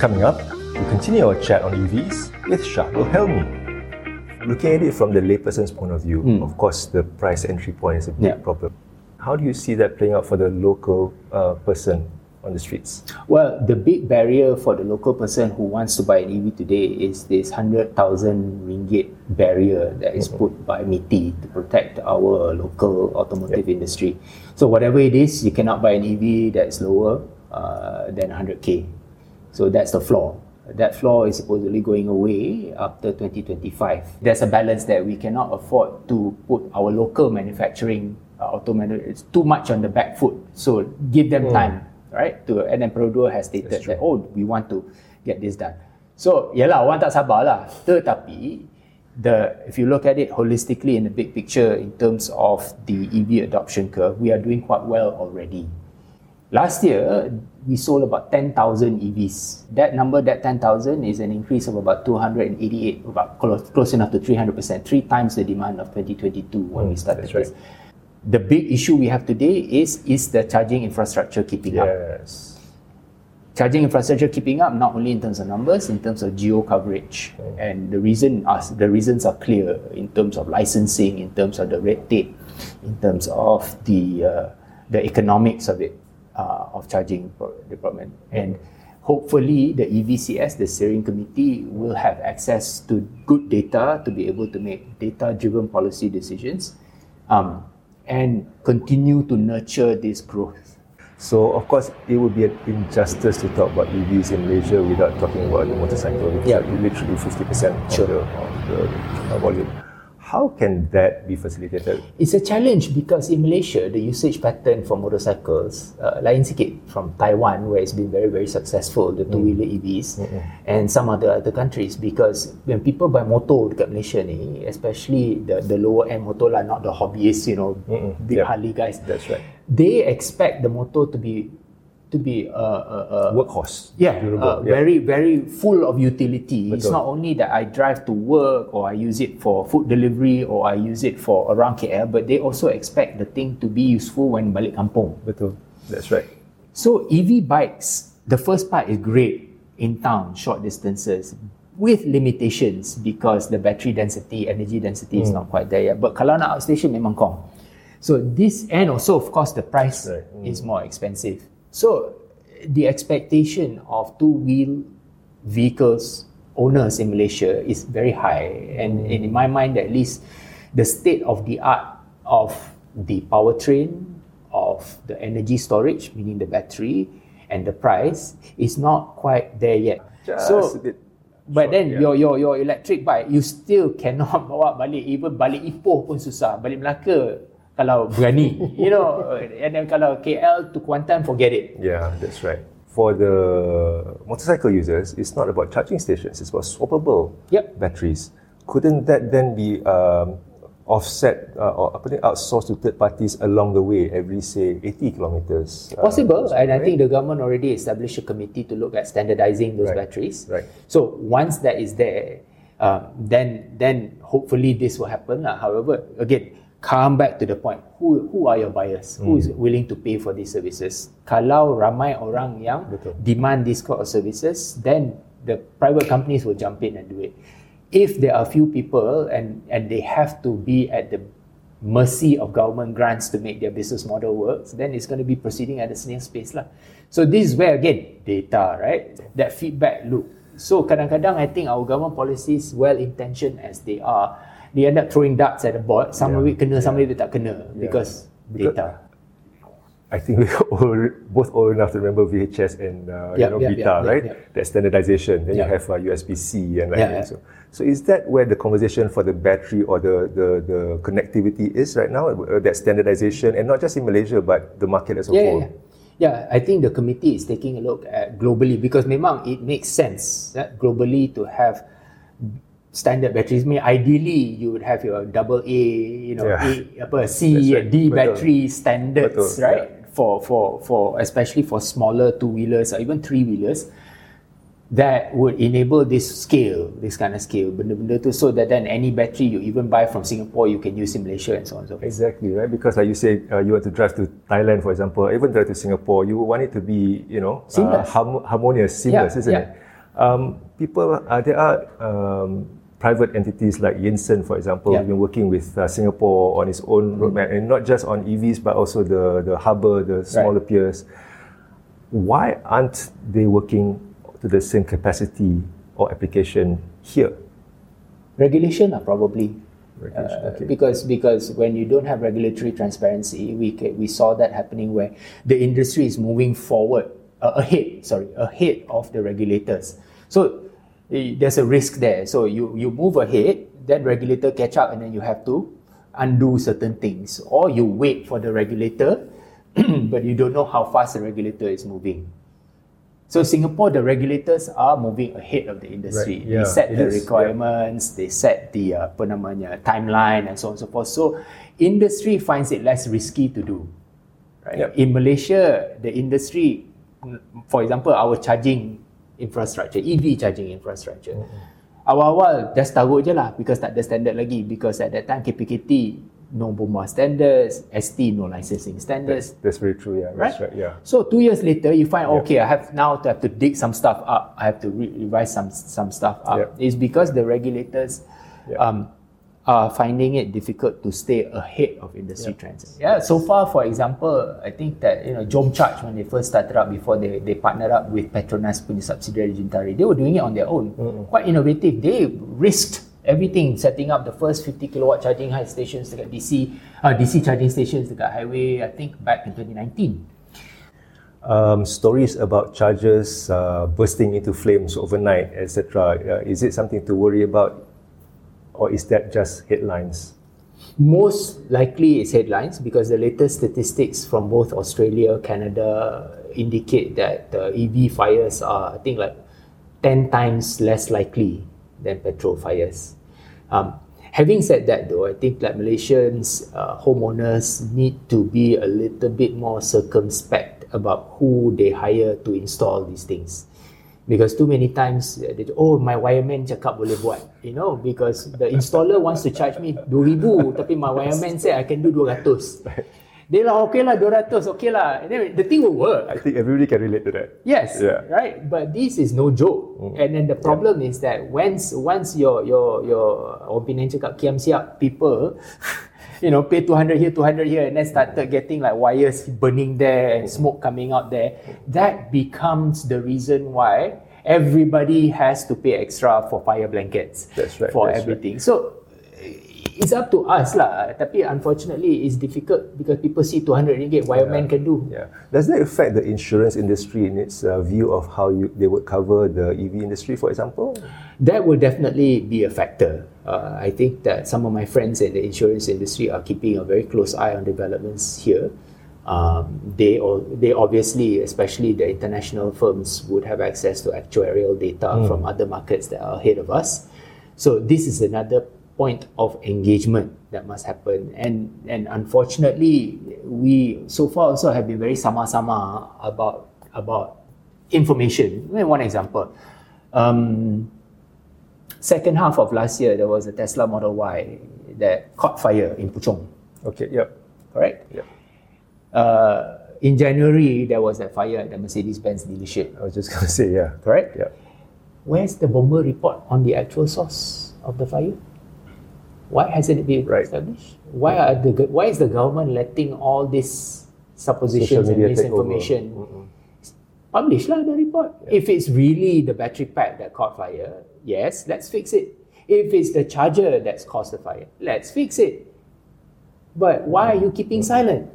Coming up, we continue our chat on EVs with Shahul Helmi. Looking at it from the layperson's point of view, of course, the price entry point is a big Hmm. Yeah. problem. How do you see that playing out for the local uh, person on the streets? Well, the big barrier for the local person who wants to buy an EV today is this 100,000 ringgit barrier that is put by MITI to protect our local automotive industry. So whatever it is, you cannot buy an EV that's lower uh, than 100k. So that's the flaw. That flaw is supposedly going away after 2025. There's a balance that we cannot afford to put our local manufacturing uh, auto manu- it's too much on the back foot. So give them time, right? To and then Perodua has stated that oh we want to get this done. So yalah orang tak sabar lah. Tetapi the if you look at it holistically in the big picture in terms of the EV adoption curve, we are doing quite well already. Last year, we sold about 10,000 EVs. That number, that 10,000, is an increase of about 288, about close, close enough to 300%, three times the demand of 2022 when we started that's right. this. The big issue we have today is is the charging infrastructure keeping up? Yes. charging infrastructure keeping up not only in terms of numbers in terms of geo coverage and the reason us the reasons are clear in terms of licensing in terms of the red tape in terms of the uh, the economics of it uh, of charging development and hopefully the EVCS the steering committee will have access to good data to be able to make data driven policy decisions um, and continue to nurture this growth So of course, it would be an injustice to talk about EVs in Malaysia without talking about the motorcycle. Yeah. literally fifty percent of Sure. the, of the volume. How can that be facilitated? It's a challenge because in Malaysia, the usage pattern for motorcycles uh, lain sikit from Taiwan where it's been very very successful the two-wheeler EVs and some other other countries because when people buy motor dekat Malaysia ni especially the the lower end motor lah not the hobbyists you know big Yep. Harley guys That's right. they expect the motor to be to be uh, uh, uh, Workhorse. yeah, durable. uh, very very full of utility. It's Betul. not only that I drive to work or I use it for food delivery or I use it for around KL, but they also expect the thing to be useful when balik kampung. Betul. That's right. So EV bikes, the first part is great in town, short distances, with limitations because the battery density, energy density is not quite there yet. But kalau nak outstation memang kong. So this and also of course the price Right. is more expensive. So the expectation of two-wheel vehicles owners in Malaysia is very high, and in my mind at least, the state of the art of the powertrain, of the energy storage, meaning the battery, and the price is not quite there yet. Just so, but short, then yeah. your your your electric bike, you still cannot bawa balik. Even balik Ipoh pun susah. Balik Melaka kalau berani, you know. And then kalau KL to Kuantan, forget it. Yeah, that's right. For the motorcycle users, it's not about charging stations, it's about swappable Yep. batteries. Couldn't that then be um, offset uh, or apa ni, outsourced to third parties along the way every, say, 80 kilometers? uh, Possible, and I right? think the government already established a committee to look at standardizing those Right, batteries. right. So once that is there, um, then then hopefully this will happen. lah. However, again, come back to the point: who who are your buyers? Who is willing to pay for these services? Kalau ramai orang yang Betul. demand this kind of services, then the private companies will jump in and do it. If there are few people and and they have to be at the mercy of government grants to make their business model works, then it's going to be proceeding at a snail pace lah. So this is where again data, right? That feedback loop. So kadang-kadang I think our government policies, well intentioned as they are, they end up throwing darts at the board. Some of Yeah. it kena, some of it tak kena because Because- data. I think we're old, both old enough to remember VHS and uh, Yeah, you know yeah, Vita, yeah, yeah, right? yeah. That standardization. Then you Yeah. have uh, USB-C and like Yeah, that. yeah. So, so is that where the conversation for the battery or the, the, the connectivity is right now? Uh, That standardization, and not just in Malaysia, but the market as a Yeah, whole. yeah, yeah. Yeah, I think the committee is taking a look at globally because memang it makes sense that globally to have standard batteries. I mean, ideally you would have your double A, you know, Yeah. A, apa, C right. and D Betul. battery standards, Betul, right? For for for especially for smaller two wheelers or even three wheelers that would enable this scale, this kind of scale, benda-benda tu, so that then any battery you even buy from Singapore, you can use in Malaysia and so on and so forth. Exactly, right? Because like you say, uh, you want to drive to Thailand, for example, even drive to Singapore, you want it to be, you know, uh, Seamless. harm- harmonious, seamless, Yeah, isn't yeah. it? Um, people, uh, there are um, private entities like Yinsen, for example, Yeah. have been working with uh, Singapore on its own roadmap, and not just on EVs, but also the the harbor, the smaller piers. Why aren't they working to the same capacity or application here? Regulation are probably Regulation, uh, okay. because because when you don't have regulatory transparency, we we saw that happening where the industry is moving forward uh, ahead. Sorry, ahead of the regulators. So there's a risk there. So you you move ahead, then regulator catch up, and then you have to undo certain things, or you wait for the regulator, but you don't know how fast the regulator is moving. So Singapore, the regulators are moving ahead of the industry. Right, yeah, they set the is, yeah. requirements, they set the uh, apa namanya, timeline and so on and so forth. So industry finds it less risky to do. Right? Yep. In Malaysia, the industry, for example, our charging infrastructure, EV charging infrastructure, awal-awal just taruh je lah because tak ada standard lagi because at that time KPKT no BOMA standards, ST no licensing standards, That's very true. Yeah, right? that's right. Yeah. So two years later, you find okay, I have now to have to dig some stuff up. I have to re- revise some some stuff up. Yeah. It's because the regulators Yeah. um, are finding it difficult to stay ahead of industry trends. Yeah. So far, for example, I think that you know Jom Charge when they first started up before they they partnered up with Petronas punya subsidiary Jintari, they were doing it on their own. Quite innovative. They risked everything setting up the first 50 kilowatt charging high stations dekat DC uh, DC charging stations dekat highway I think back in 2019 um, stories about chargers uh, bursting into flames overnight, etc. Uh, is it something to worry about, or is that just headlines? Most likely it's headlines because the latest statistics from both Australia, Canada indicate that the EV fires are, I think, like 10 times less likely than petrol fires. Um, having said that, though, I think that Malaysians, uh, homeowners need to be a little bit more circumspect about who they hire to install these things. Because too many times, uh, they, oh my wireman cakap boleh buat, you know, because the installer wants to charge me 2000 tapi my wireman said I can do 200. Dia lah okay lah 200, okay lah. And then the thing will work. I think everybody can relate to that. Yes, Yeah. right. But this is no joke. And then the problem is that once once your your your orang Penang cakap kiam siap people, you know, pay 200 here, 200 here, and then started getting like wires burning there and smoke coming out there, that becomes the reason why everybody has to pay extra for fire blankets That's right, for that's right. everything. So it's up to us lah. Tapi unfortunately, it's difficult because people see 200 ringgit, wireman can do. Yeah. Does that affect the insurance industry in its uh, view of how you, they would cover the EV industry, for example? That will definitely be a factor. Uh, I think that some of my friends in the insurance industry are keeping a very close eye on developments here. Um, they o- they obviously, especially the international firms, would have access to actuarial data from other markets that are ahead of us. So this is another point of engagement that must happen. And and unfortunately, we so far also have been very sama-sama about about information. One example. Um, second half of last year, there was a Tesla Model Y that caught fire in Puchong, Okay, yep. correct? Yep. Uh, in January, there was that fire at the Mercedes-Benz dealership, I was just going to say, yeah. correct? Yep. Where's the bomber report on the actual source of the fire? Why hasn't it been Right. established? Why are the why is the government letting all this suppositions and misinformation publish lah the report? If it's really the battery pack that caught fire, yes, let's fix it. If it's the charger that's caused the fire, let's fix it. But why are you keeping silent?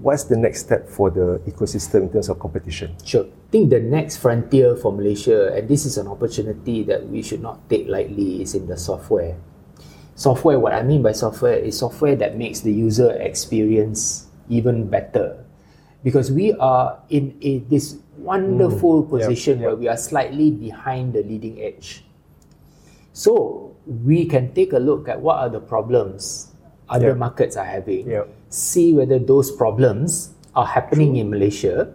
What's the next step for the ecosystem in terms of competition? Sure. I think the next frontier for Malaysia, and this is an opportunity that we should not take lightly, is in the software. Software, what I mean by software is software that makes the user experience even better. Because we are in a, this wonderful mm, position where we are slightly behind the leading edge. So we can take a look at what are the problems other Yep. markets are having, Yep. see whether those problems are happening in Malaysia,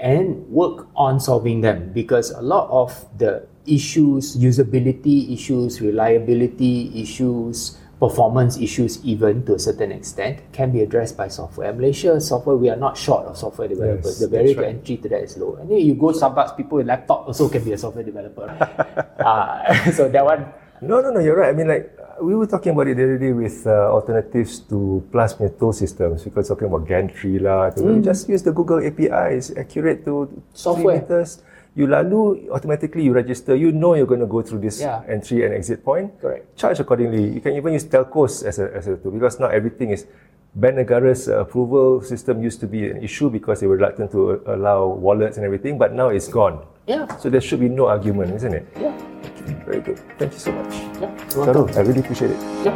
and work on solving them. Because a lot of the issues, usability issues, reliability issues, performance issues even to a certain extent can be addressed by software. Malaysia software, we are not short of software developers. Yes, the barrier to right. entry to that is low. And then you go Starbucks, people with laptop also can be a software developer. uh, so that one, No, no, no, you're right. I mean, like, we were talking about it the other day with uh, alternatives to plus tool systems because talking about gantry lah. Mm. Just use the Google API. It's accurate to Software. three meters. You lalu, automatically you register. You know you're going to go through this Yeah. entry and exit point. Correct. Charge accordingly. You can even use telcos as a, as a tool because not everything is Bank Negara's uh, approval system used to be an issue because they were reluctant to uh, allow wallets and everything, but now it's gone. yeah, So there should be no argument, isn't it? yeah, Very good. Thank you so much. yeah. Shahrul, I really appreciate it. yeah.